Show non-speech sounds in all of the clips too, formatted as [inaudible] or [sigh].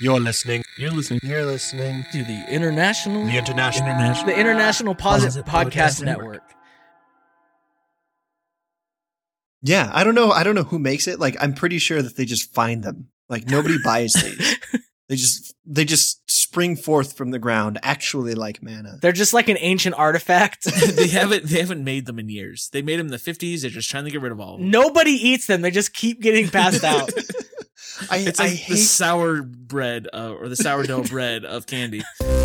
You're listening. You're listening You're listening. to the international, The international. international. the International Posit Posit Podcast, Podcast Network. Network. Yeah, I don't know. I don't know who makes it. Like, I'm pretty sure that they just find them. Like, nobody [laughs] buys these. They just they just spring forth from the ground, actually like mana. They're just like an ancient artifact. [laughs] they [laughs] haven't they haven't made them in years. They made them in the fifties. They're just trying to get rid of all. of them. Nobody eats them. They just keep getting passed out. I, It's I like the sour bread uh, or the sourdough bread of candy. [laughs]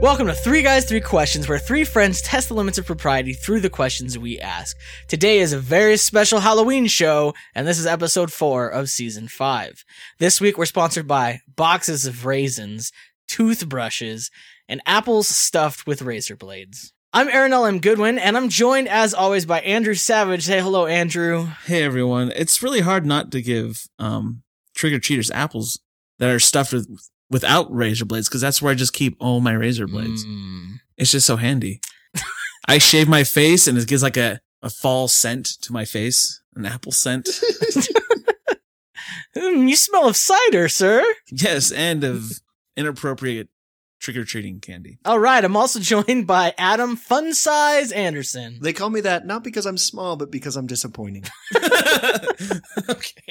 Welcome to Three Guys, Three Questions, where three friends test the limits of propriety through the questions we ask. Today is a very special Halloween show, and this is episode four of season five. This week we're sponsored by boxes of raisins, toothbrushes, and apples stuffed with razor blades. I'm Aaron L. M. Goodwin, and I'm joined as always by Andrew Savage. Say hello, Andrew. Hey everyone, it's really hard not to give um, trick or treaters apples that are stuffed with without razor blades because that's where I just keep all my razor blades. Mm. It's just so handy. I shave my face and it gives like a, a fall scent to my face, an apple scent. [laughs] Mm, you smell of cider, sir. yes, and of inappropriate trick or treating candy. All right, I'm also [laughs] joined by Adam Fun Size Anderson. They call me that not because I'm small, but because I'm disappointing. [laughs] okay.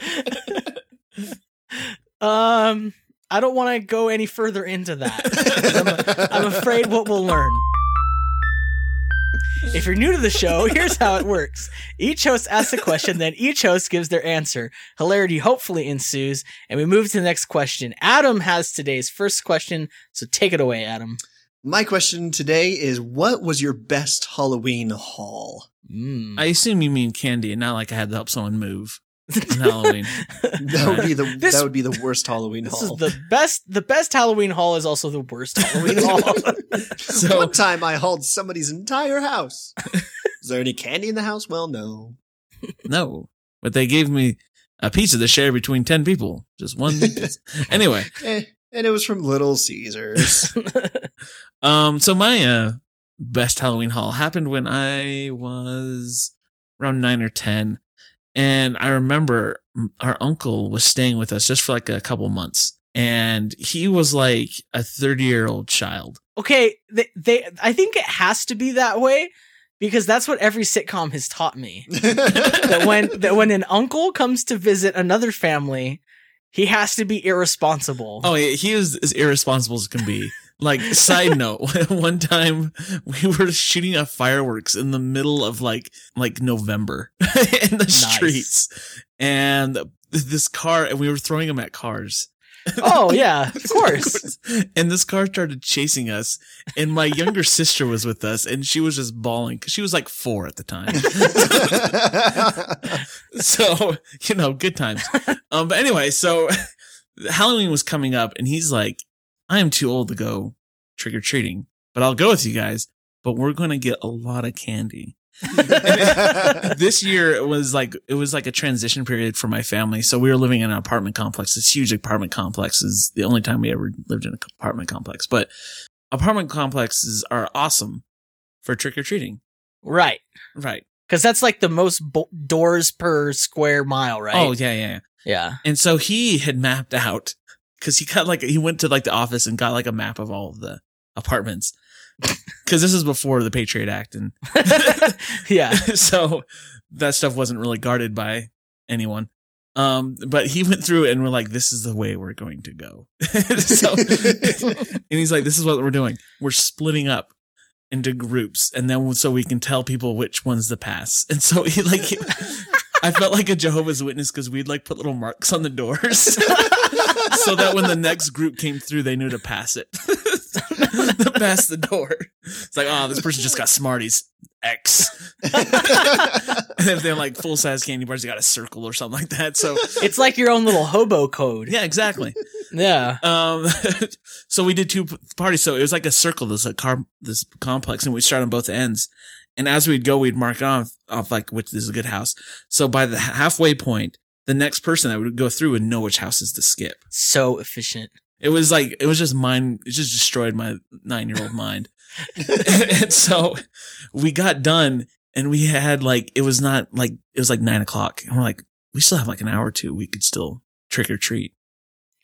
Um, I don't want to go any further into that. I'm, I'm afraid what we'll learn. If you're new to the show, here's how it works. Each host asks a question, then each host gives their answer. Hilarity hopefully ensues, and we move to the next question. Adam has today's first question, so take it away, Adam. My question today is: What was your best Halloween haul? Mm. I assume you mean candy and not like I had to help someone move on Halloween. That would be the [laughs] This- that would be the worst Halloween this is haul. the best. The best Halloween haul is also the worst Halloween [laughs] haul. [laughs] So- One time I hauled somebody's entire house. is there any candy in the house? Well, no. No, but they gave me a pizza to share between 10 people. Just one. anyway, Eh, and it was from Little Caesars. um, so my uh, best Halloween haul happened when I was around nine or 10. And I remember our uncle was staying with us just for like a couple months. And he was like a 30 year old child. okay, they, they. I think it has to be that way because that's what every sitcom has taught me. [laughs] that when that when an uncle comes to visit another family, he has to be irresponsible. Oh, he is as irresponsible as can be. Like, side note, [laughs] one time we were shooting off fireworks in the middle of like, like November [laughs] in the Nice. streets. And this car, and we were throwing them at cars. Oh, [laughs] yeah, of course. and this car started chasing us. And my younger sister was with us and she was just bawling because she was like four at the time. so you know good times um but anyway so halloween was coming up and he's like i am too old to go trick-or-treating but i'll go with you guys but we're gonna get a lot of candy. [laughs] This year it was like it was like a transition period for my family. So we were living in an apartment complex. This huge apartment complex is the only time we ever lived in an apartment complex. But apartment complexes are awesome for trick-or-treating. Right, right. Because that's like the most bo- doors per square mile, right? oh yeah yeah, yeah. yeah. And so he had mapped out because he got like he went to like the office and got like a map of all of the apartments because this is before the Patriot Act and [laughs] yeah. so that stuff wasn't really guarded by anyone. Um, but he went through it and we're like, this is the way we're going to go. [laughs] so, [laughs] and he's like, this is what we're doing. We're splitting up into groups and then so we can tell people which one's the pass. And so he like, I felt like a Jehovah's Witness because we'd like put little marks on the doors so that when the next group came through, they knew to pass it. [laughs] pass the door. It's like, oh, this person just got Smarties. X. and [laughs] if they're like full size candy bars, you got a circle or something like that. So It's like your own little hobo code. yeah, exactly. Yeah. Um, [laughs] so we did two p- parties. So it was like a circle, this like car, this complex, and we started on both ends. And as we'd go, we'd mark off, off like which this is a good house. So by the halfway point, the next person that would go through would know which houses to skip. So efficient. It was like it was just mind. It just destroyed my nine year old [laughs] mind. and so we got done, and we had like it was not like it was like nine o'clock, and we're like, we still have like an hour or two. We could still trick or treat.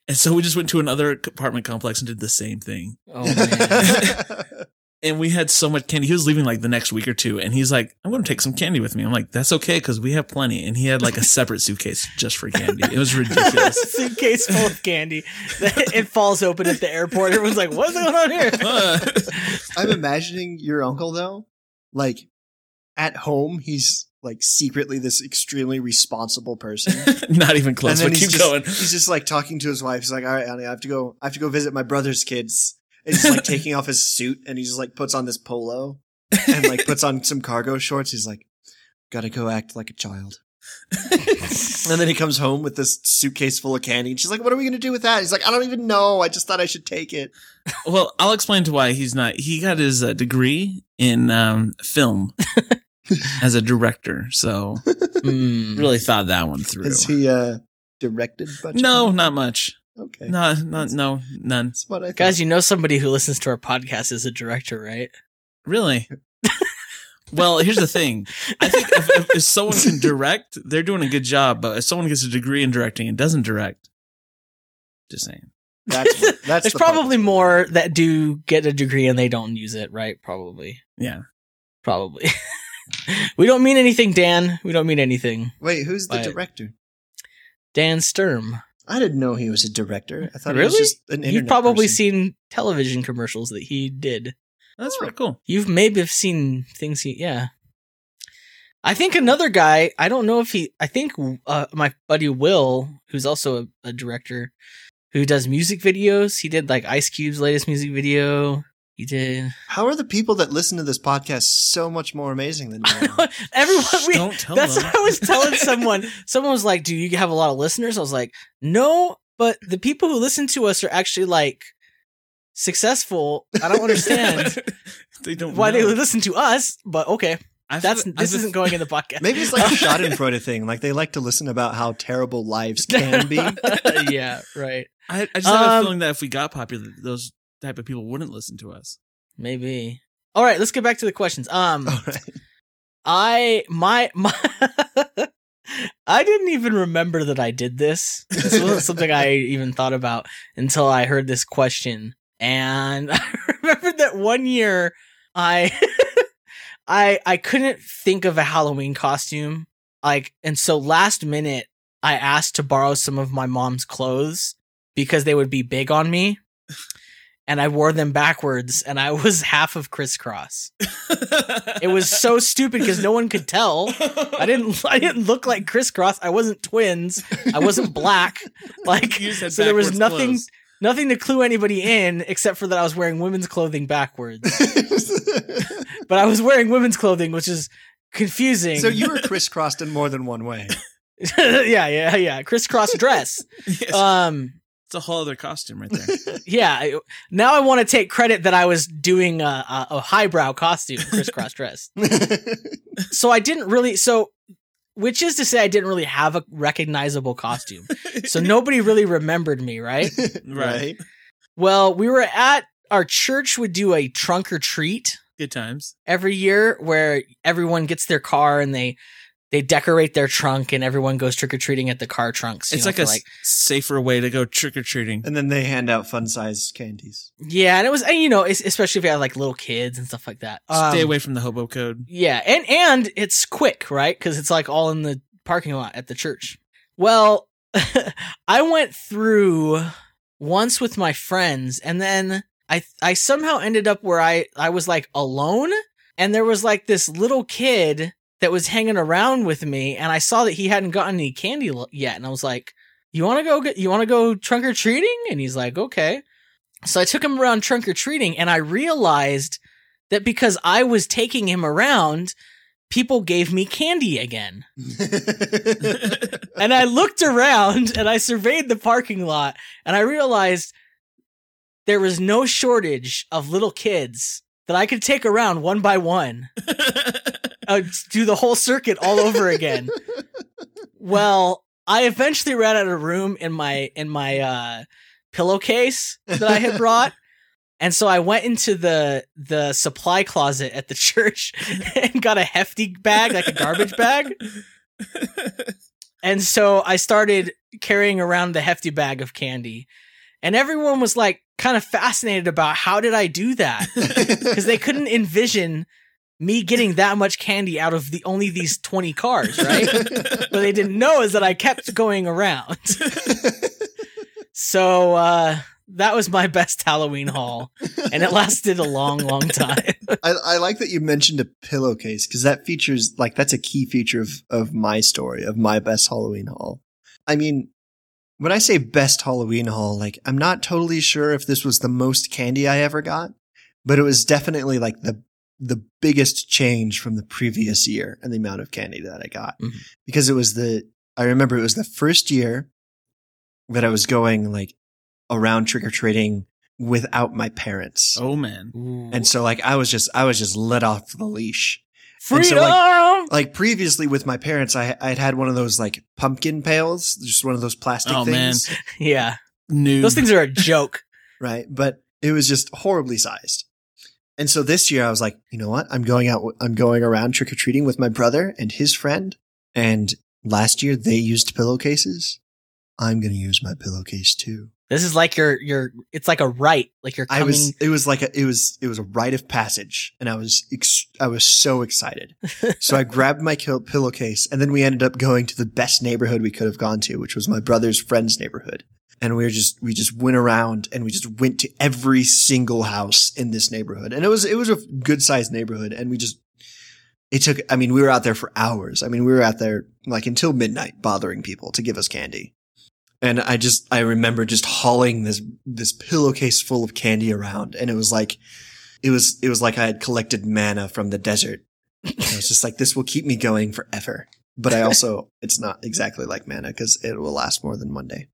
And so we just went to another apartment complex and did the same thing. Oh man. [laughs] [laughs] And we had so much candy. He was leaving like the next week or two, and he's like, "I'm going to take some candy with me." I'm like, "That's okay because we have plenty." And he had like a [laughs] separate suitcase just for candy. It was ridiculous. [laughs] Suitcase full of candy. [laughs] It falls open at the airport. Everyone's like, "What's going on here?" Uh. I'm imagining your uncle though, like at home, he's like secretly this extremely responsible person. Not even close. And But he's keep just, going. He's just like talking to his wife. He's like, "All right, honey, I have to go. I have to go visit my brother's kids." And he's like [laughs] taking off his suit, and he just like puts on this polo and like puts on some cargo shorts. He's like, "Gotta go act like a child." And then he comes home with this suitcase full of candy, and she's like, "What are we gonna do with that?" He's like, "I don't even know. I just thought I should take it." Well, I'll explain to why he's not. He got his uh, degree in um, film [laughs] as a director, so Hmm. [laughs] really thought that one through. Is he uh directed? Much? No, not much. Okay. No, not no, none. That's what I thought. Guys, you know somebody who listens to our podcast is a director, right? Really? [laughs] well, here's the thing. I think if, if, if someone can [laughs] direct, they're doing a good job. But if someone gets a degree in directing and doesn't direct, just saying. that's what, [laughs] that's There's the probably that's- more that do get a degree and they don't use it, right? Probably. Yeah. Probably. we don't mean anything, Dan. We don't mean anything. Wait, who's the director? Dan Sturm. I didn't know he was a director. I thought he was Really? just an internet You've probably person. seen television commercials that he did. That's pretty cool. You've maybe have seen things he, yeah. I think another guy, I don't know if he, I think uh, my buddy Will, who's also a, a director, who does music videos. He did like Ice Cube's latest music video. He did. How are the people that listen to this podcast so much more amazing than [laughs] you? Everyone, we, Don't tell that's them. what I was telling [laughs] someone. Someone was like, "Do you have a lot of listeners?" I was like, "No, but the people who listen to us are actually like successful. I don't understand [laughs] they don't. why they listen to us, but okay, I've- that's I've- this isn't going in the podcast. Maybe it's like a Schadenfreude thing. Like they like to listen about how terrible lives can be. yeah, right. I, I just have Um, a feeling that if we got popular, those type of people wouldn't listen to us. Maybe. All right, let's get back to the questions. Um, [laughs] right. I my my [laughs] I didn't even remember that I did this. This wasn't [laughs] something I even thought about until I heard this question. And I remembered that one year I I I couldn't think of a Halloween costume. Like and so last minute I asked to borrow some of my mom's clothes because they would be big on me. And I wore them backwards and I was [laughs] half of Kris Kross. It was so stupid because no one could tell. I didn't [laughs] I didn't look like Kris Kross. I wasn't twins. I wasn't black. [laughs] Like so there was nothing clothes. nothing to clue anybody in except for that I was wearing women's clothing backwards. But I was wearing women's clothing, which is confusing. so you were crisscrossed in more than one way. yeah, yeah, yeah. Crisscross dress. Yes. Um it's a whole other costume right there. [laughs] yeah. I- Now I want to take credit that I was doing a, a, a highbrow costume, crisscross dress. [laughs] So I didn't really so which is to say I didn't really have a recognizable costume. So [laughs] nobody really remembered me, right? right. Well, we were at our church would do a trunk or treat Good times. every year where everyone gets their car and they they decorate their trunk and everyone goes trick or treating at the car trunks. you It's know, like a a s- safer way to go trick or treating. And then they hand out fun sized candies. yeah, and it was and, you know especially if you have like little kids and stuff like that. Stay Um, away from the hobo code. Yeah, and and it's quick, right? Because it's like all in the parking lot at the church. Well, [laughs] I went through once with my friends, and then I I somehow ended up where I I was like alone, and there was like this little kid that was hanging around with me, and I saw that he hadn't gotten any candy yet, and I was like, "You want to go get? You want to go trunk or treating?" And he's like, "Okay." So I took him around trunk or treating, and I realized that because I was taking him around, people gave me candy again. [laughs] And I looked around and I surveyed the parking lot and I realized there was no shortage of little kids that I could take around one by one, [laughs] uh, do the whole circuit all over again. [laughs] Well, I eventually ran out of room in my in my uh pillowcase that I had brought. [laughs] And so I went into the the supply closet at the [laughs] church and got a hefty bag, like a garbage bag. And so I started carrying around the hefty bag of candy. And everyone was like kind of fascinated about how did I do that? Because they couldn't envision me getting that much candy out of the only these 20 cars, right? [laughs] what they didn't know is that I kept going around. [laughs] so uh that was my best Halloween haul. And it lasted a long, long time. [laughs] I, I like that you mentioned a pillowcase because that features like that's a key feature of of my story of my best Halloween haul. I mean, when I say best Halloween haul, like I'm not totally sure if this was the most candy I ever got, but it was definitely like the the biggest change from the previous year and the amount of candy that I got Mhm. because it was the I remember it was the first year that I was going like around trick or treating without my parents. oh man. And so like I was just I was just let off the leash. freedom. so, like- Like previously with my parents, I I'd had one of those like pumpkin pails, just one of those plastic Oh, man. things, [laughs] yeah, Noob. those things are a joke. [laughs] right? But it was just horribly sized. And so this year I was like, you know what? I'm going out. I'm going around trick or treating with my brother and his friend. And last year they used pillowcases. I'm going to use my pillowcase too. This is like your your. It's like a right. Like you're I coming. was, it was like a, it was, it was a rite of passage, and I was, ex- I was so excited. [laughs] so I grabbed my kill- pillowcase, and then we ended up going to the best neighborhood we could have gone to, which was my brother's friend's neighborhood. And we were just, we just went around, and we just went to every single house in this neighborhood, and it was, it was a good sized neighborhood, and we just. It took, I mean, we were out there for hours. I mean, we were out there like until midnight bothering people to give us candy. And I just, I remember just hauling this, this pillowcase full of candy around. And it was like, it was, it was like I had collected manna from the desert. And I was just like, this will keep me going forever. But I also, it's not exactly like manna because it will last more than one day.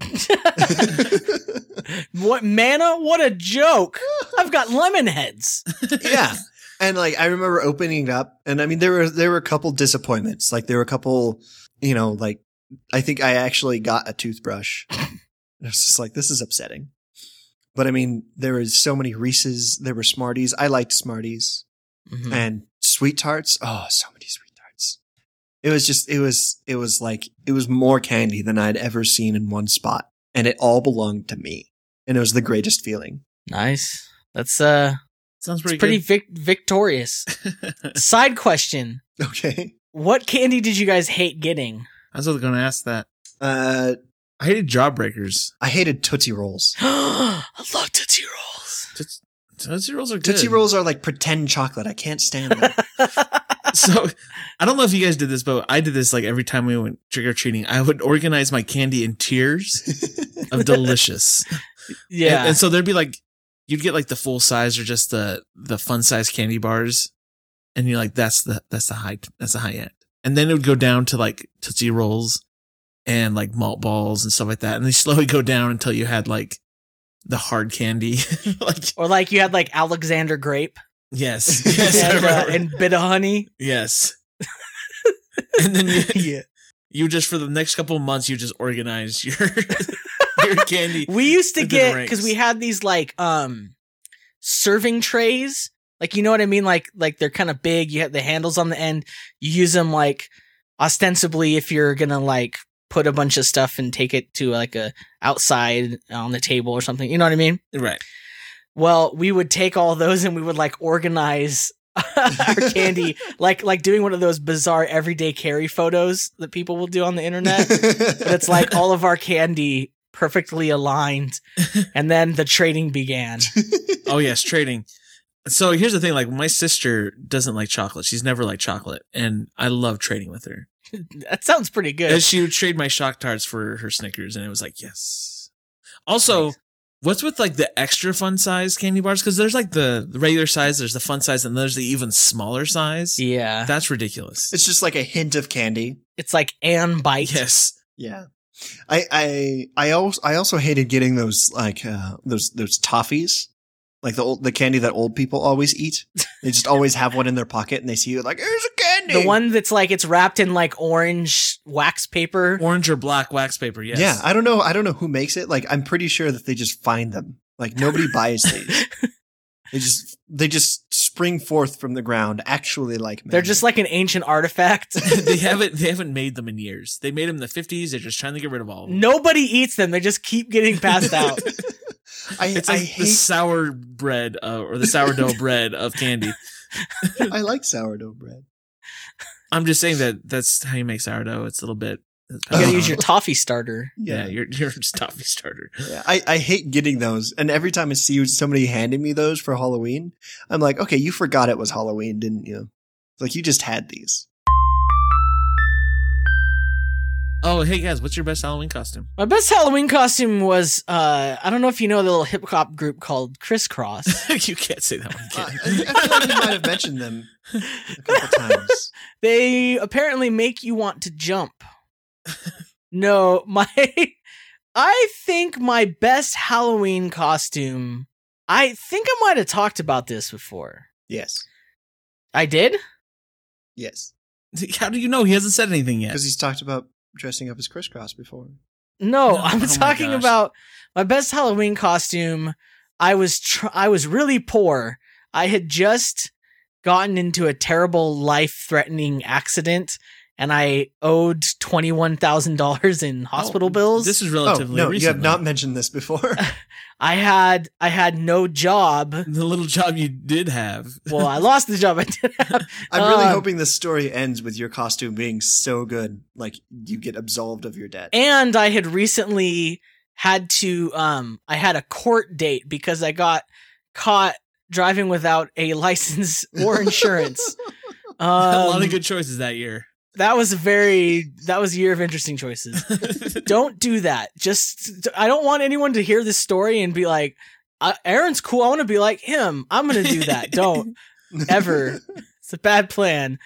[laughs] what manna? What a joke! I've got lemon heads. yeah. And like, I remember opening it up and I mean, there were, there were a couple disappointments. Like there were a couple, you know, like I think I actually got a toothbrush. I was just like, this is upsetting. But I mean, there was so many Reese's, there were Smarties. I liked Smarties Mhm. and sweet tarts. Oh, so many sweet tarts. It was just, it was, it was like, it was more candy than I'd ever seen in one spot. And it all belonged to me. And it was the greatest feeling. Nice. That's uh, Sounds it's pretty, pretty good. vic- victorious. [laughs] Side question: Okay. What candy did you guys hate getting? I was going to ask that. Uh, I hated Jawbreakers. I hated Tootsie Rolls. [gasps] I love Tootsie Rolls. Toots- Tootsie Rolls are good. Tootsie Rolls are like pretend chocolate. I can't stand them. [laughs] So I don't know if you guys did this, but I did this like every time we went trick or treating. I would organize my candy in tiers [laughs] of delicious. yeah. And, and so there'd be like, you'd get like the full size or just the, the fun size candy bars. And you're like, that's the, that's the high, that's the high end. And then it would go down to like Tootsie Rolls and like malt balls and stuff like that. And they slowly go down until you had like the hard candy. [laughs] like, or like you had like Alexander grape yes. [laughs] [laughs] Yes. And, uh, and Bit-O-Honey. yes. [laughs] and then you, yeah. you just, for the next couple of months, you just organize your, your candy. We used to get because we had these like um serving trays. Like you know what I mean? Like like they're kind of big. You have the handles on the end. You use them like ostensibly if you're gonna like put a bunch of stuff and take it to like a outside on the table or something. You know what I mean? Right. Well, we would take all those and we would like organize [laughs] our candy [laughs] like like doing one of those bizarre everyday carry photos that people will do on the internet. But it's like all of our candy perfectly aligned [laughs] and then the trading began. Oh yes, trading. So here's the thing: like my sister doesn't like chocolate. She's never liked chocolate, and I love trading with her. That sounds pretty good. And she would trade my shock tarts for her Snickers, and it was like yes. Also, Nice. What's with like the extra fun size candy bars? Because there's like the, the regular size, there's the fun size, and there's the even smaller size. Yeah. That's ridiculous. it's just like a hint of candy. It's like Anne bite. yes. Yeah. I I I also I also hated getting those like uh those those toffees. Like the old the candy that old people always eat. They just [laughs] always have one in their pocket and they see you like, here's a candy candy. The one that's like it's wrapped in like orange wax paper. Orange or black wax paper. Yes. Yeah, I don't know. I don't know who makes it. Like, I'm pretty sure that they just find them. Like, nobody buys [laughs] these. They just they just spring forth from the ground. Actually, like They're just like an ancient artifact. [laughs] they [laughs] haven't they haven't made them in years. They made them in the fifties. They're just trying to get rid of all of them. Nobody eats them. They just keep getting passed out. I, It's I like the hate. sour bread uh, or the sourdough bread of candy. I like sourdough bread. I'm just saying that that's how you make sourdough. It's a little bit. You gotta Uh-huh. use your toffee starter. yeah, you're you're [laughs] toffee starter. Yeah, I, I hate getting those. And every time I see somebody handing me those for Halloween, I'm like, okay, you forgot it was Halloween, didn't you? Like, you just had these. Oh, hey guys, what's your best Halloween costume? My best Halloween costume was uh I don't know if you know the little hip hop group called Kris Kross. [laughs] you can't say that one. Uh, I, I feel like you might have mentioned them a couple [laughs] times. they apparently make you want to jump. [laughs] no, my I think my best Halloween costume I think I might have talked about this before. Yes. I did? Yes. How do you know he hasn't said anything yet? Because he's talked about dressing up as Kris Kross before. No, No, [laughs] I'm oh talking gosh. about my best Halloween costume. I was tr- I was really poor. I had just gotten into a terrible life-threatening accident and I owed $21,000 in hospital Oh, bills. This is relatively Oh, relatively no, recent. you have not mentioned this before. [laughs] I had I had no job. The little job you did have. Well, I lost the job I did have. [laughs] I'm really Uh, hoping this story ends with your costume being so good, like you get absolved of your debt. and I had recently had to um I had a court date because I got caught driving without a [laughs] license or insurance. a lot Um, of good choices that year. That was a very that was a year of interesting choices. [laughs] don't do that. Just I don't want anyone to hear this story and be like, uh, "Aaron's cool. I want to be like him. I'm gonna do that." [laughs] don't ever. It's a bad plan.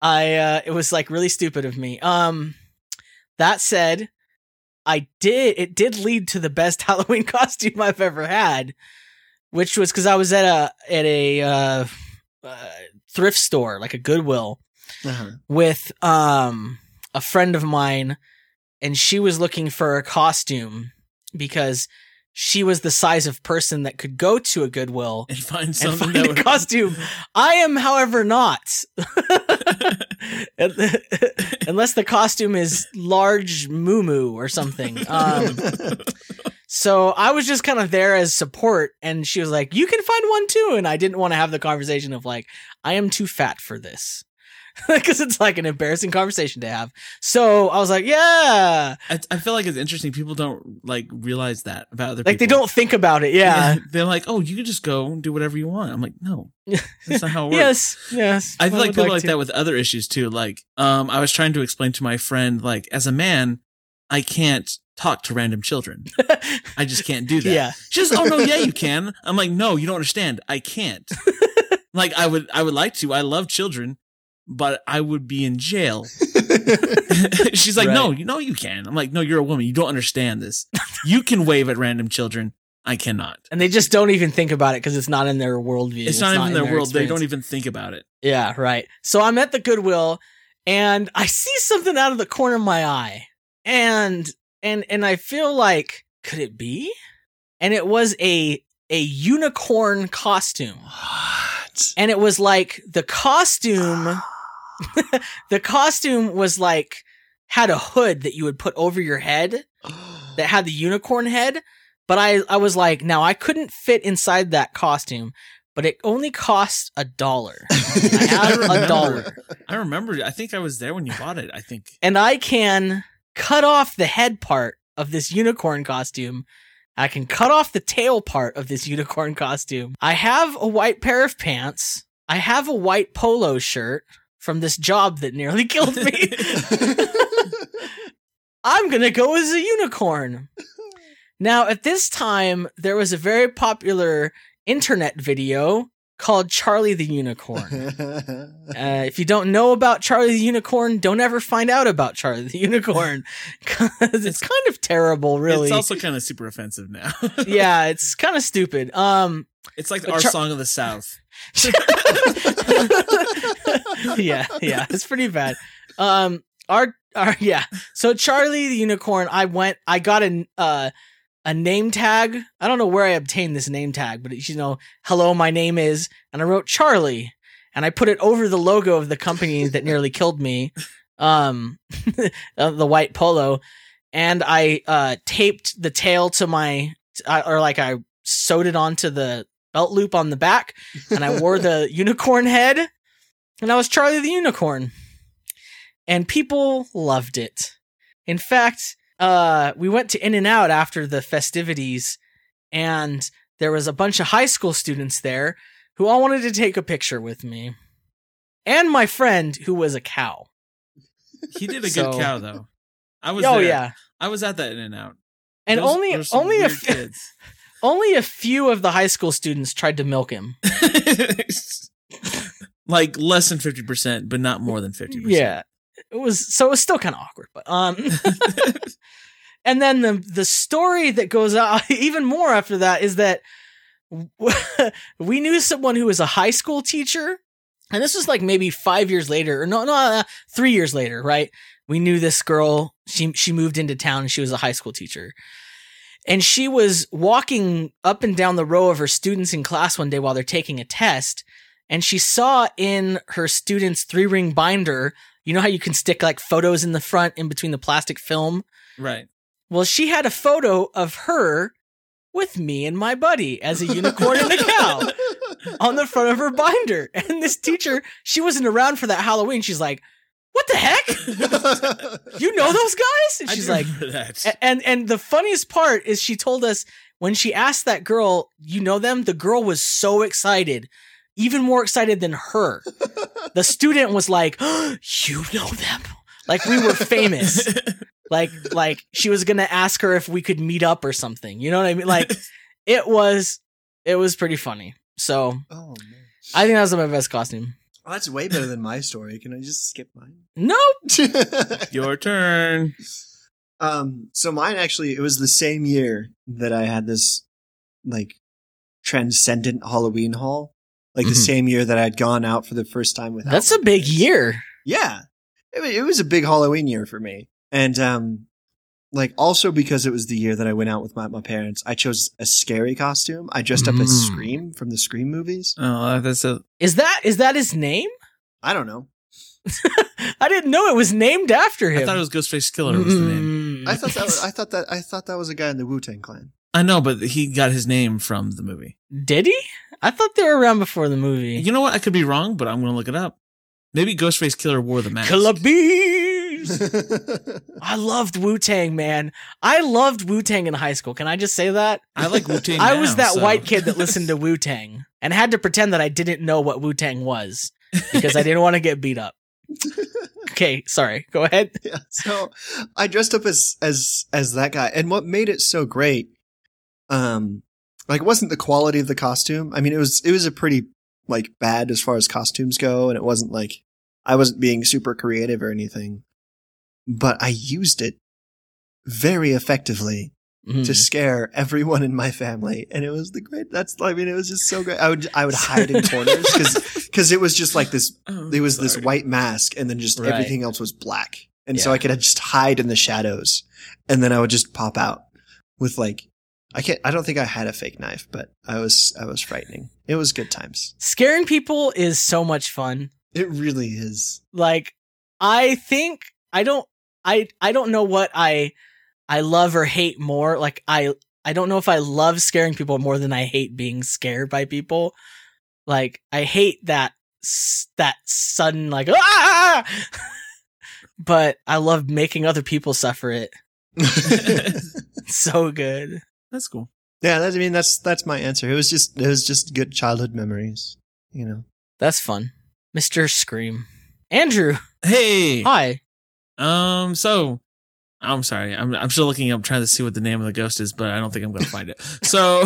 I uh it was like really stupid of me. Um that said, I did it did lead to the best [laughs] Halloween costume I've ever had, which was cuz I was at a at a uh, uh thrift store, like a Goodwill Uh-huh. with um a friend of mine and she was looking for a costume because she was the size of person that could go to a Goodwill and find and something find that a would costume. I am, however, not. [laughs] Unless the costume is large moo or something. Um, so I was just kind of there as support, and she was like, "You can find one too." And I didn't want to have the conversation of like, "I am too fat for this," [laughs] because it's like an embarrassing conversation to have. So I was like, "Yeah," I, I feel like it's interesting. People don't like realize that about other like they don't think about it. Yeah. [laughs] They're like, oh, you can just go and do whatever you want. I'm like, no, that's not how it [laughs] works. yes. Yes. I feel like people like to. that with other issues too. Like, um, I was trying to explain to my friend, like, as a man, I can't talk to random children. I just can't do that. Yeah. She's, oh no, yeah, you can. I'm like, no, you don't understand. I can't. like, I would, I would like to. I love children, but I would be in jail. [laughs] [laughs] She's like, no, Right. you know you can. I'm like, no, you're a woman. You don't understand this. You can wave at random children. I cannot. and they just don't even think about it because it's not in their worldview. It's, not even their, world. They don't even think about it. Yeah, right. So I'm at the Goodwill and I see something out of the corner of my eye. And and and I feel like could it be? And it was a a unicorn costume. what? And it was like the costume [gasps] ah. [laughs] the costume was like had a hood that you would put over your head [gasps] that had the unicorn head. But I, I was like, now I couldn't fit inside that costume, but it only cost a dollar. [laughs] I have a dollar. I remember. I think I was there when you bought it. I think. And I can cut off the head part of this unicorn costume. I can cut off the tail part of this unicorn costume. I have a white pair of pants. I have a white polo shirt from this job that nearly [laughs] killed me. [laughs] I'm gonna go as a unicorn. Now, at this time, there was a very popular internet video called Charlie the Unicorn. [laughs] Uh, if you don't know about Charlie the Unicorn, don't ever find out about Charlie the Unicorn because it's kind of terrible, really. It's also kind of super offensive now. yeah, it's kind of stupid. Um, It's like our Char- song of the South. [laughs] yeah, yeah, it's pretty bad. Um, our, our, yeah. So Charlie the unicorn, I went, I got a, uh, a name tag. I don't know where I obtained this name tag, but it's, you know, hello, my name is, and I wrote Charlie, and I put it over the logo of the company that nearly killed me, um, [laughs] uh, the white polo, and I uh taped the tail to my, uh, or like I sewed it onto the belt loop on the back, and I wore the [laughs] unicorn head, and I was Charlie the unicorn, and people loved it. In fact, uh, we went to In-N-Out after the festivities, and there was a bunch of high school students there who all wanted to take a picture with me, and my friend who was a cow. He did a [laughs] So- good cow though. I was oh there. yeah, I was at that In-N-Out. and Those- only those only a weird f- kids. [laughs] only a few of the high school students tried to milk him. [laughs] like less than fifty percent, but not more than fifty percent. Yeah, it was so it was still kind of awkward, but um. [laughs] and then the the story that goes out [laughs] even more after that is that we knew someone who was a high school teacher and this was like maybe five years later or no no uh, three years later right we knew this girl she she moved into town and she was a high school teacher and she was walking up and down the row of her students in class one day while they're taking a test and she saw in her students three ring binder you know how you can stick like photos in the front in between the plastic film Right. well, she had a photo of her with me and my buddy as a unicorn and a cow [laughs] on the front of her binder. And this teacher, she wasn't around for that Halloween. She's like, "What the heck? [laughs] You know those guys?" And she's like, and and the funniest part is she told us when she asked that girl, "You know them?" The girl was so excited. Even more excited than her. The [laughs] student was like, [gasps] "You know them." Like we were famous [laughs] like like she was gonna ask her if we could meet up or something you know what i mean like it was it was pretty funny so oh man, i think that was my best costume well, that's way better than my story. Can I just skip mine? [laughs] nope Your turn. um, so mine actually, it was the same year that I had this like transcendent Halloween haul. Like the Mhm. same year that I had gone out for the first time without. that's a big parents. year Yeah, it, it was a big Halloween year for me, and um, like also because it was the year that I went out with my my parents, I chose a scary costume. I dressed up as Mm. Scream from the Scream movies. Oh, that's a is that is that his name [laughs] I don't know. i didn't know it was named after him I thought it was Ghostface Killah was the name. Mm. I thought that was, I [laughs] thought that I thought that was a guy in the Wu Tang Clan. I know, but he got his name from the movie. did he i thought they were around before the movie You know what? I could be wrong, but I'm going to look it up. Maybe Ghostface Killah wore the mask. Killer bees. I loved Wu Tang, man. I loved Wu Tang in high school. Can I just say that? I like Wu Tang. I was that white kid that listened to [laughs] Wu Tang and had to pretend that I didn't know what Wu Tang was because I didn't want to get beat up. Okay, sorry. Go ahead. [laughs] yeah. So I dressed up as as as that guy, and what made it so great, um, like it wasn't the quality of the costume. I mean, it was it was a pretty like bad as far as costumes go, and it wasn't like I wasn't being super creative or anything, but I used it very effectively Mhm. to scare everyone in my family, and it was the great. That's I mean, it was just so great. I would I would hide in corners because because [laughs] it was just like this Oh, it was this white mask and then just Right. everything else was black. And so I could just hide in the shadows and then I would just pop out with like I can't I don't think I had a fake knife, but I was I was frightening. It was good times. Scaring people is so much fun. It really is. Like I think I don't I I don't know what I I love or hate more. Like I I don't know if I love scaring people more than I hate being scared by people. Like I hate that that sudden like ah! [laughs] but I love making other people suffer it. [laughs] [laughs] So good. That's cool. yeah, that, I mean that's that's my answer. It was just it was just good childhood memories, you know. That's fun. Mr. Scream. Andrew, Hey. hi. Um. So, I'm sorry. I'm I'm still looking up trying to see what the name of the ghost is, but I don't think I'm going to find it. So,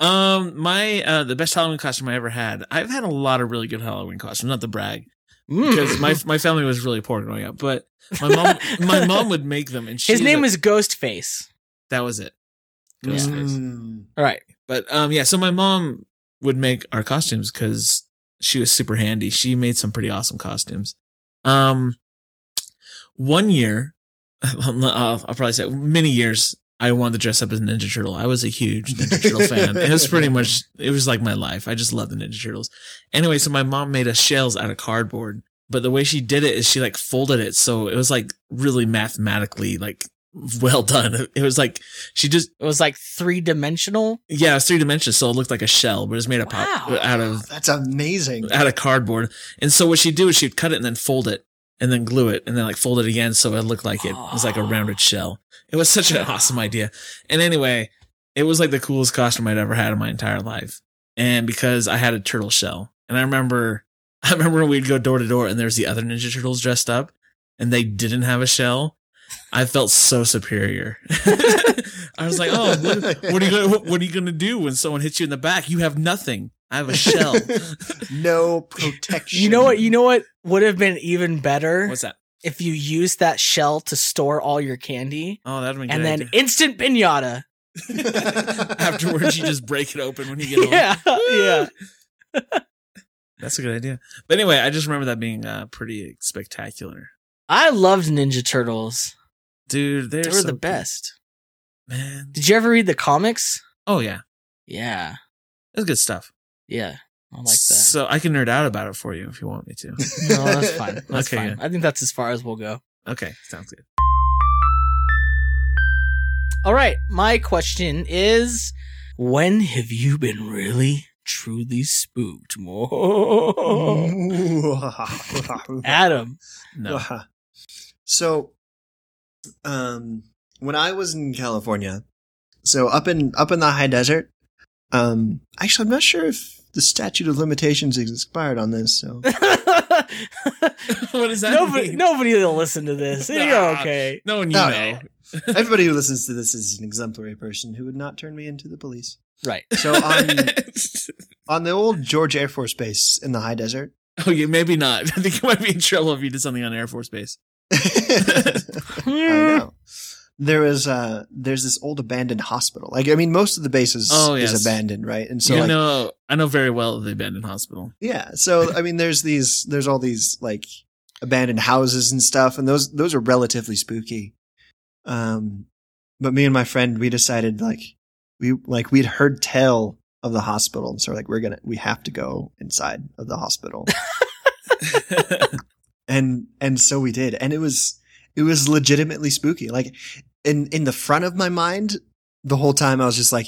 [laughs] um, my uh the best Halloween costume I ever had. I've had a lot of really good Halloween costumes. Not to brag, Mm. because my my family was really poor growing up, but my mom [laughs] my mom would make them, and she His name a- is Ghostface. that was it. Yeah. Ghostface. Mm. All right. But um, yeah. So my mom would make our costumes because she was super handy. She made some pretty awesome costumes. Um, one year, [laughs] I'll, I'll probably say many years. I wanted to dress up as a Ninja Turtle. I was a huge Ninja [laughs] Turtle fan. It was pretty much, it was like my life. I just loved the Ninja Turtles. Anyway, so my mom made us shells out of cardboard, but the way she did it is she like folded it. So it was like really mathematically like well done. [laughs] It was like she just, It was like three dimensional. yeah, it was three dimensional. So it looked like a shell, but it was made up Wow. out of, That's amazing. out of cardboard. And so what she'd do is she'd cut it and then fold it and then glue it and then like fold it again. So it looked like it was like a rounded shell. It was such an [laughs] awesome idea. And anyway, it was like the coolest costume I'd ever had in my entire life. And because I had a turtle shell and I remember, [laughs] I remember when we'd go door to door and there's the other Ninja Turtles dressed up and they didn't have a shell. I felt so superior. [laughs] I was like, "Oh, what, what are you gonna, what, what are you gonna do when someone hits you in the back? You have nothing. I have a shell. [laughs] no protection. You know what? You know what would have been even better What's that? if you used that shell to store all your candy, Oh, that'd be good. and then instant pinata. [laughs] afterwards you just break it open when you get home. [laughs] Yeah, yeah. That's a good idea. But anyway, I just remember that being uh, pretty spectacular. I loved Ninja Turtles. Dude, they're They were so the good, best. man. Did you ever read the comics? Oh yeah, Yeah, that's good stuff. Yeah. I like that. So I can nerd out about it for you if you want me to. [laughs] No, that's fine. [laughs] That's Okay, fine. yeah. I think that's as far as we'll go. Okay, sounds good. All right. My question is when have you been really, truly spooked? [laughs] Adam. No, so, um, when I was in California, so up in up in the high desert, um, actually, I'm not sure if the statute of limitations is expired on this. So, [laughs] what does that nobody, mean? nobody will listen to this. You're okay. no one you No. know. everybody who listens to this is an exemplary person who would not turn me into the police. Right. So on [laughs] on the old George Air Force Base in the high desert. oh yeah, maybe not. [laughs] I think you might be in trouble if you did something on Air Force Base. I know. There is uh there's this old abandoned hospital. Like I mean most of the base is, Oh, is abandoned, right? And so you like know, I know very well the abandoned hospital. yeah, so I mean there's these there's all these like abandoned houses and stuff and those those are relatively spooky. Um but me and my friend we decided like we like we'd heard tell of the hospital and so we're like we're to we have to go inside of the hospital. [laughs] and and so we did and it was it was legitimately spooky like in in the front of my mind the whole time i was just like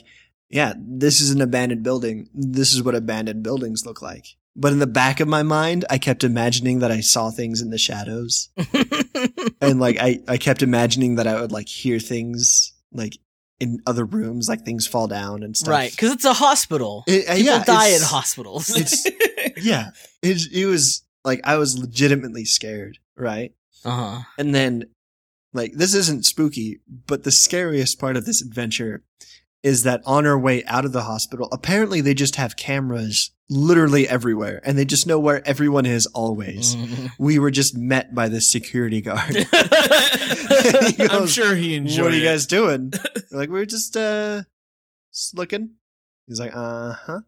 yeah this is an abandoned building this is what abandoned buildings look like but in the back of my mind i kept imagining that i saw things in the shadows [laughs] and like i i kept imagining that i would like hear things like in other rooms like things fall down and stuff right. Because it's a hospital. It- uh, People yeah, die in hospitals. it's [laughs] yeah it, it was like i was legitimately scared right uh huh. And then, like, this isn't spooky, but the scariest part of this adventure is that on our way out of the hospital, apparently they just have cameras literally everywhere and they just know where everyone is always. We were just met by this security guard. [laughs] [laughs] He I'm sure he enjoyed what are you it. guys doing? [laughs] Like, we're just, uh, just looking. He's like, uh huh.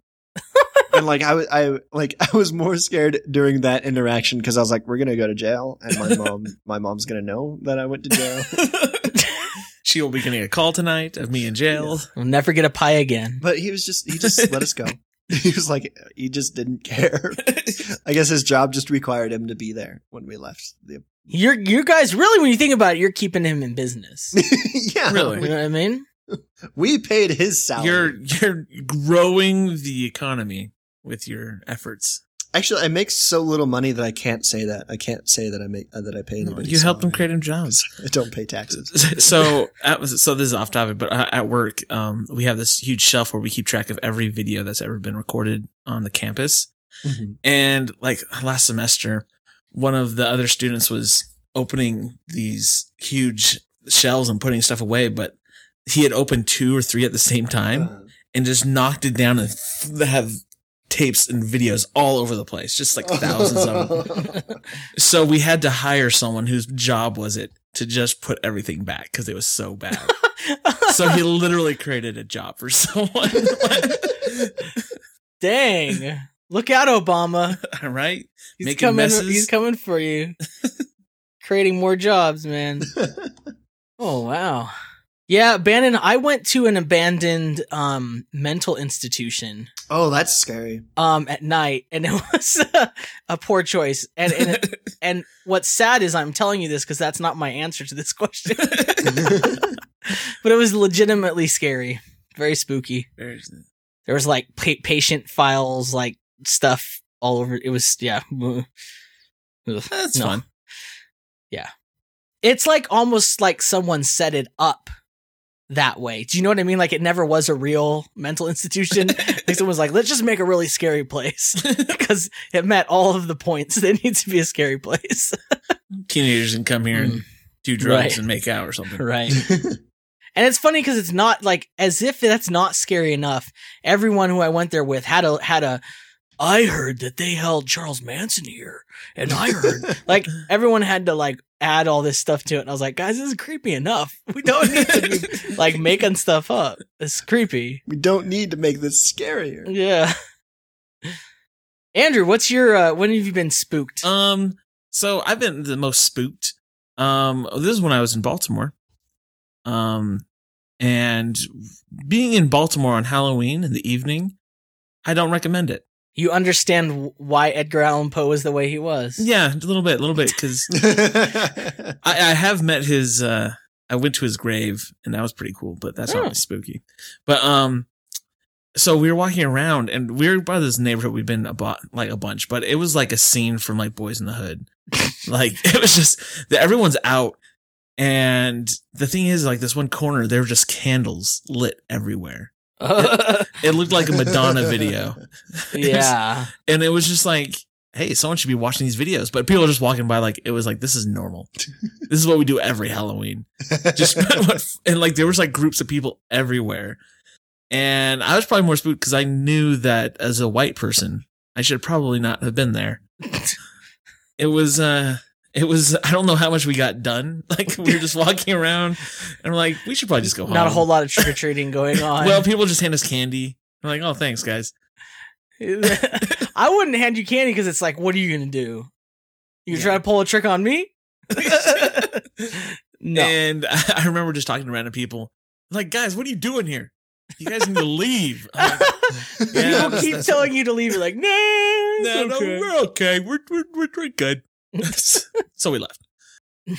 And like, I was, I, like, [laughs] I was more scared during that interaction because I was like, we're going to go to jail and my [laughs] mom, my mom's going to know that I went to jail. [laughs] she will be getting a call tonight of me in jail. We'll never get a pie again. But he was just, he just let us go. He was like, he just didn't care. I guess his job just required him to be there when we left. The, You're you guys really, when you think about it, you're keeping him in business. yeah, Really? You know what I mean? We paid his salary. You're you're growing the economy with your efforts. Actually, I make so little money that I can't say that. I can't say that I make uh, that I pay anybody. you help them create them jobs. [laughs] I don't pay taxes. [laughs] so at, so this is off topic, but uh, at work, um, we have this huge shelf where we keep track of every video that's ever been recorded on the campus. And like last semester, one of the other students was opening these huge shelves and putting stuff away, but he had opened two or three at the same time Uh, and just knocked it down and th- have tapes and videos all over the place, just like thousands of them. [laughs] So we had to hire someone whose job was it to just put everything back because it was so bad. so he [laughs] literally created a job for [laughs] someone. Dang. Look out, Obama. right? He's Making coming messes. he's coming for you. Creating more jobs, man. Oh wow. Yeah, Bannon, I went to an abandoned um mental institution oh, that's scary. um at night and it [laughs] was a poor choice. And and [laughs] and what's sad is I'm telling you this cuz that's not my answer to this [laughs] question. but it was legitimately scary. Very spooky. There was like pa- patient files like stuff all over. It was yeah. That's No. fun. Yeah. It's like almost like someone set it up that way. Do you know what I mean? Like it never was a real mental institution. [laughs] like someone was like, let's just make a really scary place [laughs] because it met all of the points that needs to be a scary place. [laughs] Teenagers can come here and do drugs Mm. Right. and make out or something. right. And it's funny because it's not like as if that's not scary enough. Everyone who I went there with had a had a. I heard that they held Charles Manson here, and I heard like everyone had to like add all this stuff to it. And I was like, guys, this is creepy enough. We don't need to be like making stuff up. It's creepy. we don't need to make this scarier. Yeah. Andrew, what's your uh when have you been spooked? Um, so I've been the most spooked. Um, this is when I was in Baltimore. Um, and being in Baltimore on Halloween in the evening, I don't recommend it. You understand why Edgar Allan Poe was the way he was. Yeah, a little bit, a little bit, because [laughs] I, I have met his. uh I went to his grave, and that was pretty cool. But that's Oh. not spooky. But um, so we were walking around, and we were by this neighborhood. We've been about like a bunch, but it was like a scene from like Boyz n the Hood. [laughs] like [laughs] it was just that everyone's out, and the thing is, like this one corner, there were just candles lit everywhere. It looked like a Madonna video, yeah. [laughs] and it was just like. Hey, someone should be watching these videos, but people are just walking by like it was like this is normal. [laughs] this is what we do every Halloween. just [laughs] and like there was like groups of people everywhere and i was probably more spooked because i knew that as a white person i should probably not have been there it was uh it was i don't know how much we got done [laughs] like we were just [laughs] walking around and we're like we should probably just go home Not a whole lot of trick or treating going [laughs] on. well people just hand us candy i'm like oh thanks guys I wouldn't hand you candy because it's like, what are you gonna do? You gonna try to pull a trick on me? no. and i remember just talking to random people like guys what are you doing here you guys need to leave like, Yeah, People keep telling you to leave. You're like, no, no, it's no, we're okay. We're we're we're, we're good. [laughs] so we left.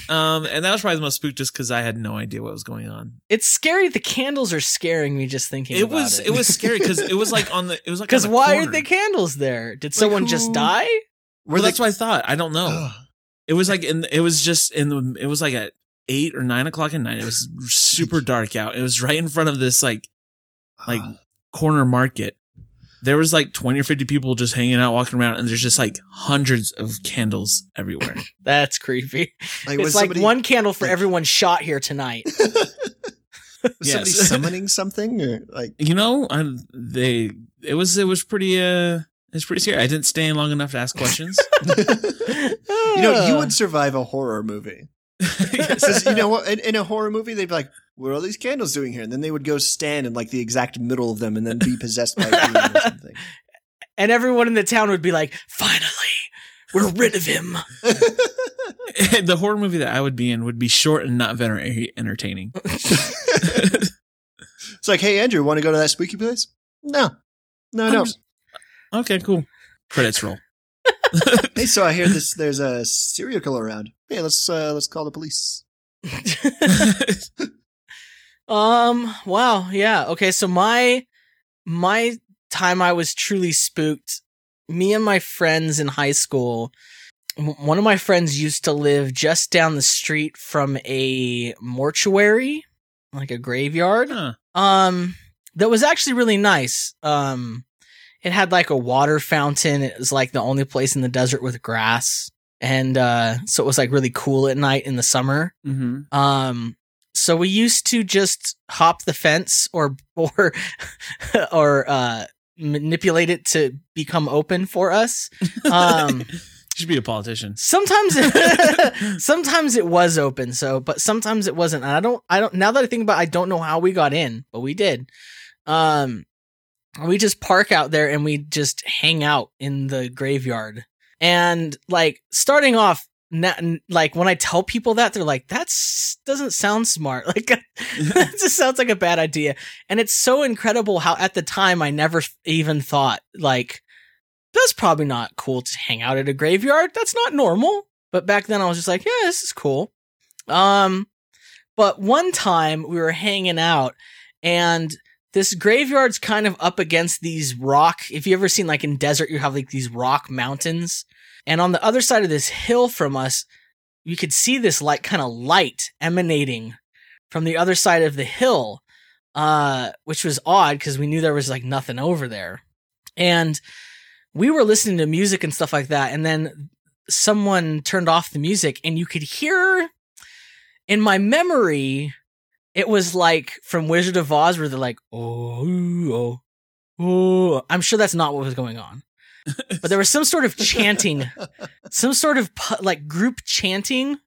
Um, and that was probably the most spooked just because I had no idea what was going on. It's scary. The candles are scaring me just thinking. It about was it. it was scary because it was like on the it was like Because [laughs] why corner. are the candles there? Did someone just die? Well, that's what I thought. I don't know. It was like in it was just in the it was like at eight or nine o'clock at night. It was super dark out. It was right in front of this like like corner market. There was like twenty or fifty people just hanging out, walking around, and there's just like hundreds of candles everywhere. [laughs] That's creepy. like, it's was like somebody, one candle for like- everyone shot here tonight. [laughs] was Yes. somebody [laughs] summoning something or like you know, I, they it was it was pretty uh it's pretty scary. I didn't stay in long enough to ask questions. you know you would survive a horror movie [laughs] Yes. you know what in, in a horror movie they'd be like what are all these candles doing here and then they would go stand in like the exact middle of them and then be possessed by [laughs] a demon or something and everyone in the town would be like, "Finally, we're rid of him." [laughs] the horror movie that I would be in would be short and not very entertaining. it's like hey andrew want to go to that spooky place no no no I'm just- okay, cool. Credits roll. hey so i hear this there's a serial killer around hey let's uh let's call the police [laughs] Um. Wow. Yeah. Okay. So my my time I was truly spooked. Me and my friends in high school. One of my friends used to live just down the street from a mortuary, like a graveyard. Huh. Um, that was actually really nice. Um, it had like a water fountain. It was like the only place in the desert with grass, and uh, so it was like really cool at night in the summer. Mm-hmm. Um, so we used to just hop the fence or [laughs] or or uh manipulate it to become open for us. Um [laughs] should be a politician. Sometimes it, [laughs] sometimes it was open, so but sometimes it wasn't. And I don't I don't now that I think about it, I don't know how we got in, but we did. Um we just park out there and we just hang out in the graveyard. And like starting off na- like when I tell people that they're like that's doesn't sound smart. [laughs] Like that just sounds like a bad idea. And it's so incredible how at the time I never even thought like that's probably not cool to hang out at a graveyard. That's not normal. But back then I was just like, yeah, this is cool. Um, but one time we were hanging out and this graveyard's kind of up against these rock. If you ever seen like in desert, you have like these rock mountains. And on the other side of this hill from us, you could see this like kind of light emanating from the other side of the hill. Uh, which was odd because we knew there was like nothing over there. And we were listening to music and stuff like that, and then someone turned off the music, and you could hear in my memory, it was like from Wizard of Oz, where they're like, oh, oh, oh. I'm sure that's not what was going on, but there was some sort of [laughs] chanting, some sort of like group chanting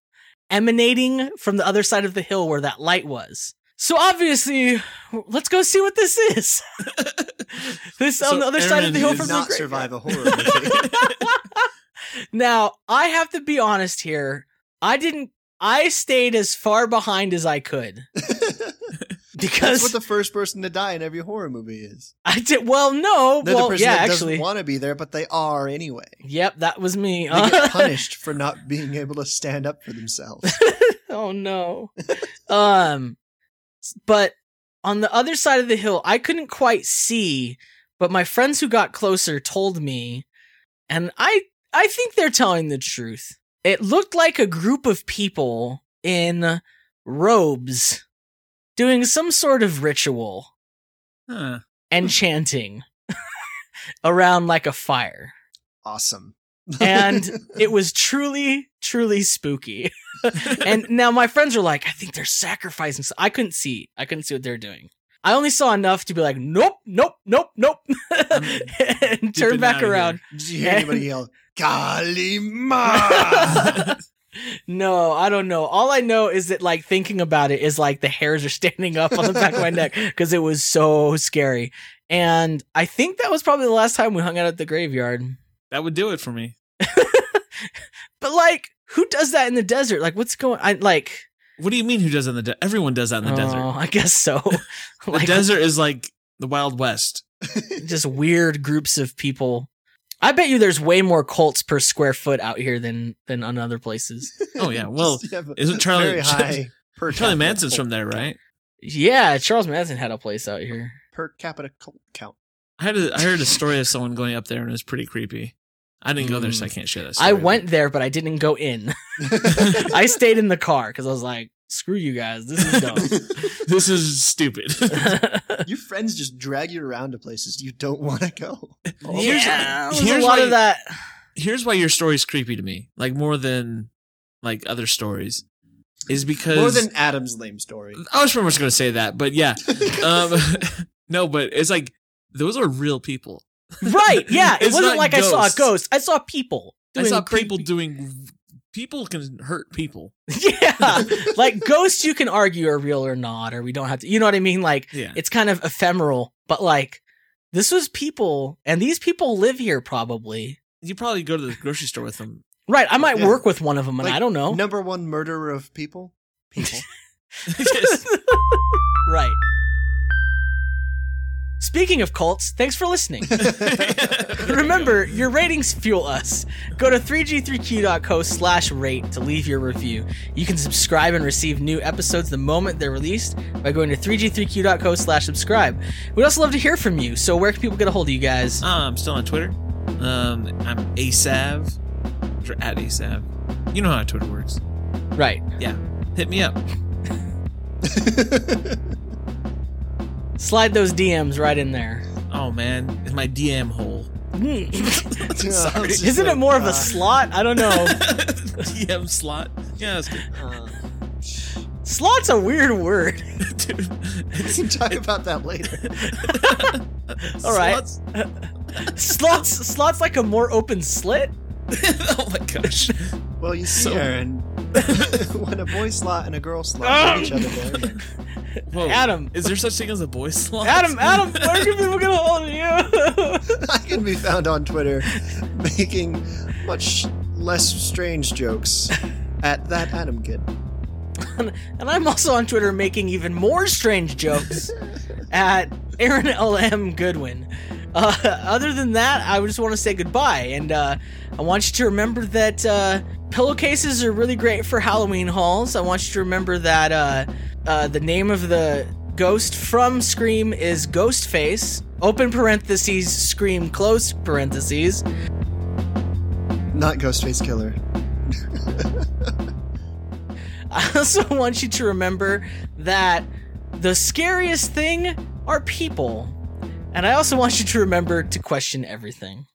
emanating from the other side of the hill where that light was. So obviously, let's go see what this is. [laughs] this on the other side of the hill from the not graveyard. survive a horror movie. [laughs] now, I have to be honest here. I didn't I stayed as far behind as I could That's because what the first person to die in every horror movie is. I did well no, They're well the person yeah, that actually. doesn't want to be there, but they are anyway. Yep, that was me. They get [laughs] punished for not being able to stand up for themselves. [laughs] oh no. [laughs] um but on the other side of the hill, I couldn't quite see, but my friends who got closer told me, and I I think they're telling the truth. It looked like a group of people in robes doing some sort of ritual Huh. and chanting [laughs] around like a fire. Awesome. And [laughs] it was truly, truly spooky. [laughs] and now my friends are like, I think they're sacrificing. So I couldn't see. I couldn't see what they're doing. I only saw enough to be like, nope, nope, nope, nope, and turn back out of around. Did you hear anybody yell, Kali Ma? No, I don't know. All I know is that like thinking about it is like the hairs are [laughs] standing up on the back of my neck [laughs] because it was so scary. And I think that was probably the last time we hung out at the graveyard. that would do it for me. [laughs] But like, who does that in the desert? Like, what's going? I like. What do you mean? Who does that in the desert? Everyone does that in the oh, desert. I guess so. The like, desert is like the Wild West. just weird groups of people. I bet you there's way more cults per square foot out here than than on other places. [laughs] Oh yeah. Well, [laughs] Just isn't Charlie- very high per Charlie capita Manson's cult- from there, right? Yeah, Charles Manson had a place out here. per capita cult count. I had a, I heard a story of someone going up there and it was pretty creepy. I didn't go there, so I mm. can't share that. Story, I went there, but I didn't go in. [laughs] I stayed in the car because I was like, "Screw you guys, this is dumb." [laughs] this is stupid. [laughs] Your friends just drag you around to places you don't want to go. [laughs] Here's- yeah, there's here's a lot why- of that. Here's why your story's creepy to me, like more than like other stories, is because More than Adam's lame story. I was pretty much going to say that, but yeah, um, no, but it's like those are real people. Right? Yeah, it wasn't not like I saw a ghost. I saw people. I saw creepy- people doing. People can hurt people. [laughs] Yeah, like ghosts, you can argue are real or not, or we don't have to. You know what I mean? Like Yeah, it's kind of ephemeral, but like this was people, and these people live here probably. you probably go to the grocery store with them. Right? I might Yeah. work with one of them, and Like, I don't know. Number one murderer of people. People. [laughs] [laughs] Right. Speaking of cults, thanks for listening. [laughs] Remember, your ratings fuel us. Go to 3g3q.co slash rate to leave your review. You can subscribe and receive new episodes the moment they're released by going to 3g3q.co slash subscribe. We'd also love to hear from you, so where can people get a hold of you guys? Uh, I'm still on Twitter. Um, I'm Asav, or at Asav. You know how Twitter works. Right. Yeah. Hit me up. [laughs] [laughs] Slide those DMs right in there. Oh man, [laughs] it's my DM hole. Sorry. Isn't it more of a slot? I don't know. [laughs] DM slot. Yeah, that's good. Uh, Slot's a weird word. [laughs] Dude, we can talk about that later. All right. Slots- slots slots like a more open slit oh my gosh. Well, you see, So- Aaron, when a boy slot and a girl slot hit each other there. Whoa. Adam. Is there such thing as a boy [laughs] slot? Adam, Adam, where can people get a hold of you? [laughs] I can be found on Twitter making much less strange jokes at that Adam kid. and I'm also on Twitter making even more strange jokes at Aaron LM Goodwin. Uh, other than that, I just want to say goodbye, and uh, I want you to remember that uh, pillowcases are really great for Halloween hauls. I want you to remember that uh, the name of the ghost from Scream is Ghostface. Open parentheses, Scream close parentheses. Not Ghostface Killah. [laughs] I also want you to remember that the scariest thing are people. And I also want you to remember to question everything.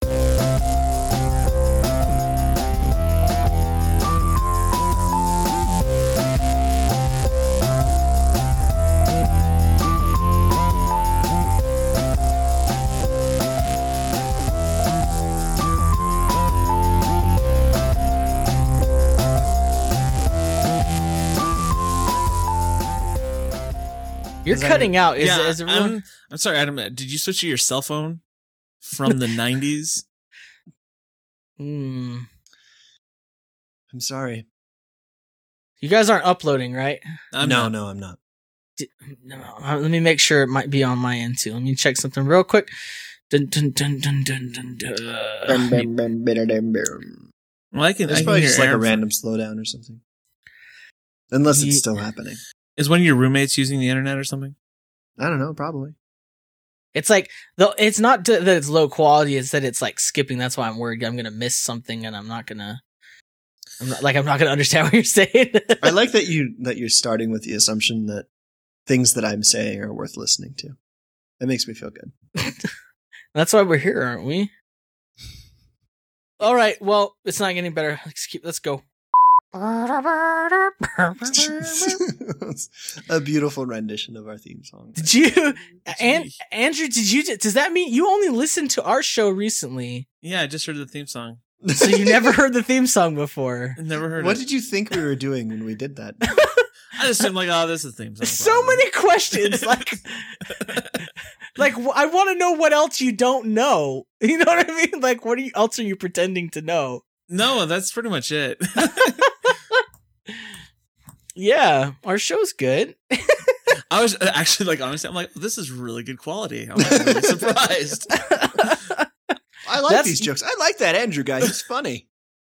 You're Is that- cutting out. Is, yeah, is everyone? I'm, I'm sorry, Adam. uh, Did you switch to your cell phone from the [laughs] 90s? Hmm. I'm sorry. You guys aren't uploading, right? I'm no, not. no, I'm not. D- No, uh, let me make sure it might be on my end too. Let me check something real quick. Dun, dun, dun, dun, dun, dun, dun. Well, I can. I There's can probably just like a random slowdown or something. Unless it's still happening. Is one of your roommates using the internet or something? I don't know, probably. It's like though it's not d- that it's low quality; it's that it's like skipping. That's why I'm worried I'm gonna miss something, and I'm not gonna. I'm not like I'm not gonna [laughs] understand what you're saying. I like that you that you're starting with the assumption that things that I'm saying are worth listening to. It makes me feel good. [laughs] That's why we're here, aren't we? All right. Well, it's not getting better. Let's keep. Let's go. [laughs] a beautiful rendition of our theme song. Did you, and Andrew? Did you? Does that mean you only listened to our show recently? Yeah, I just heard the theme song. So you never heard the theme song before? [laughs] Never heard What it. did you think we were doing when we did that? [laughs] I just am like, oh, this is the theme song. So probably. many questions. Like, like I want to know what else you don't know. You know what I mean? Like, what are you, else are you pretending to know? no, that's pretty much it. Yeah, our show's good. [laughs] I was uh, actually like, honestly, I'm like, this is really good quality. I'm like, really [laughs] surprised. I like That's- these jokes. I like that Andrew guy. He's funny.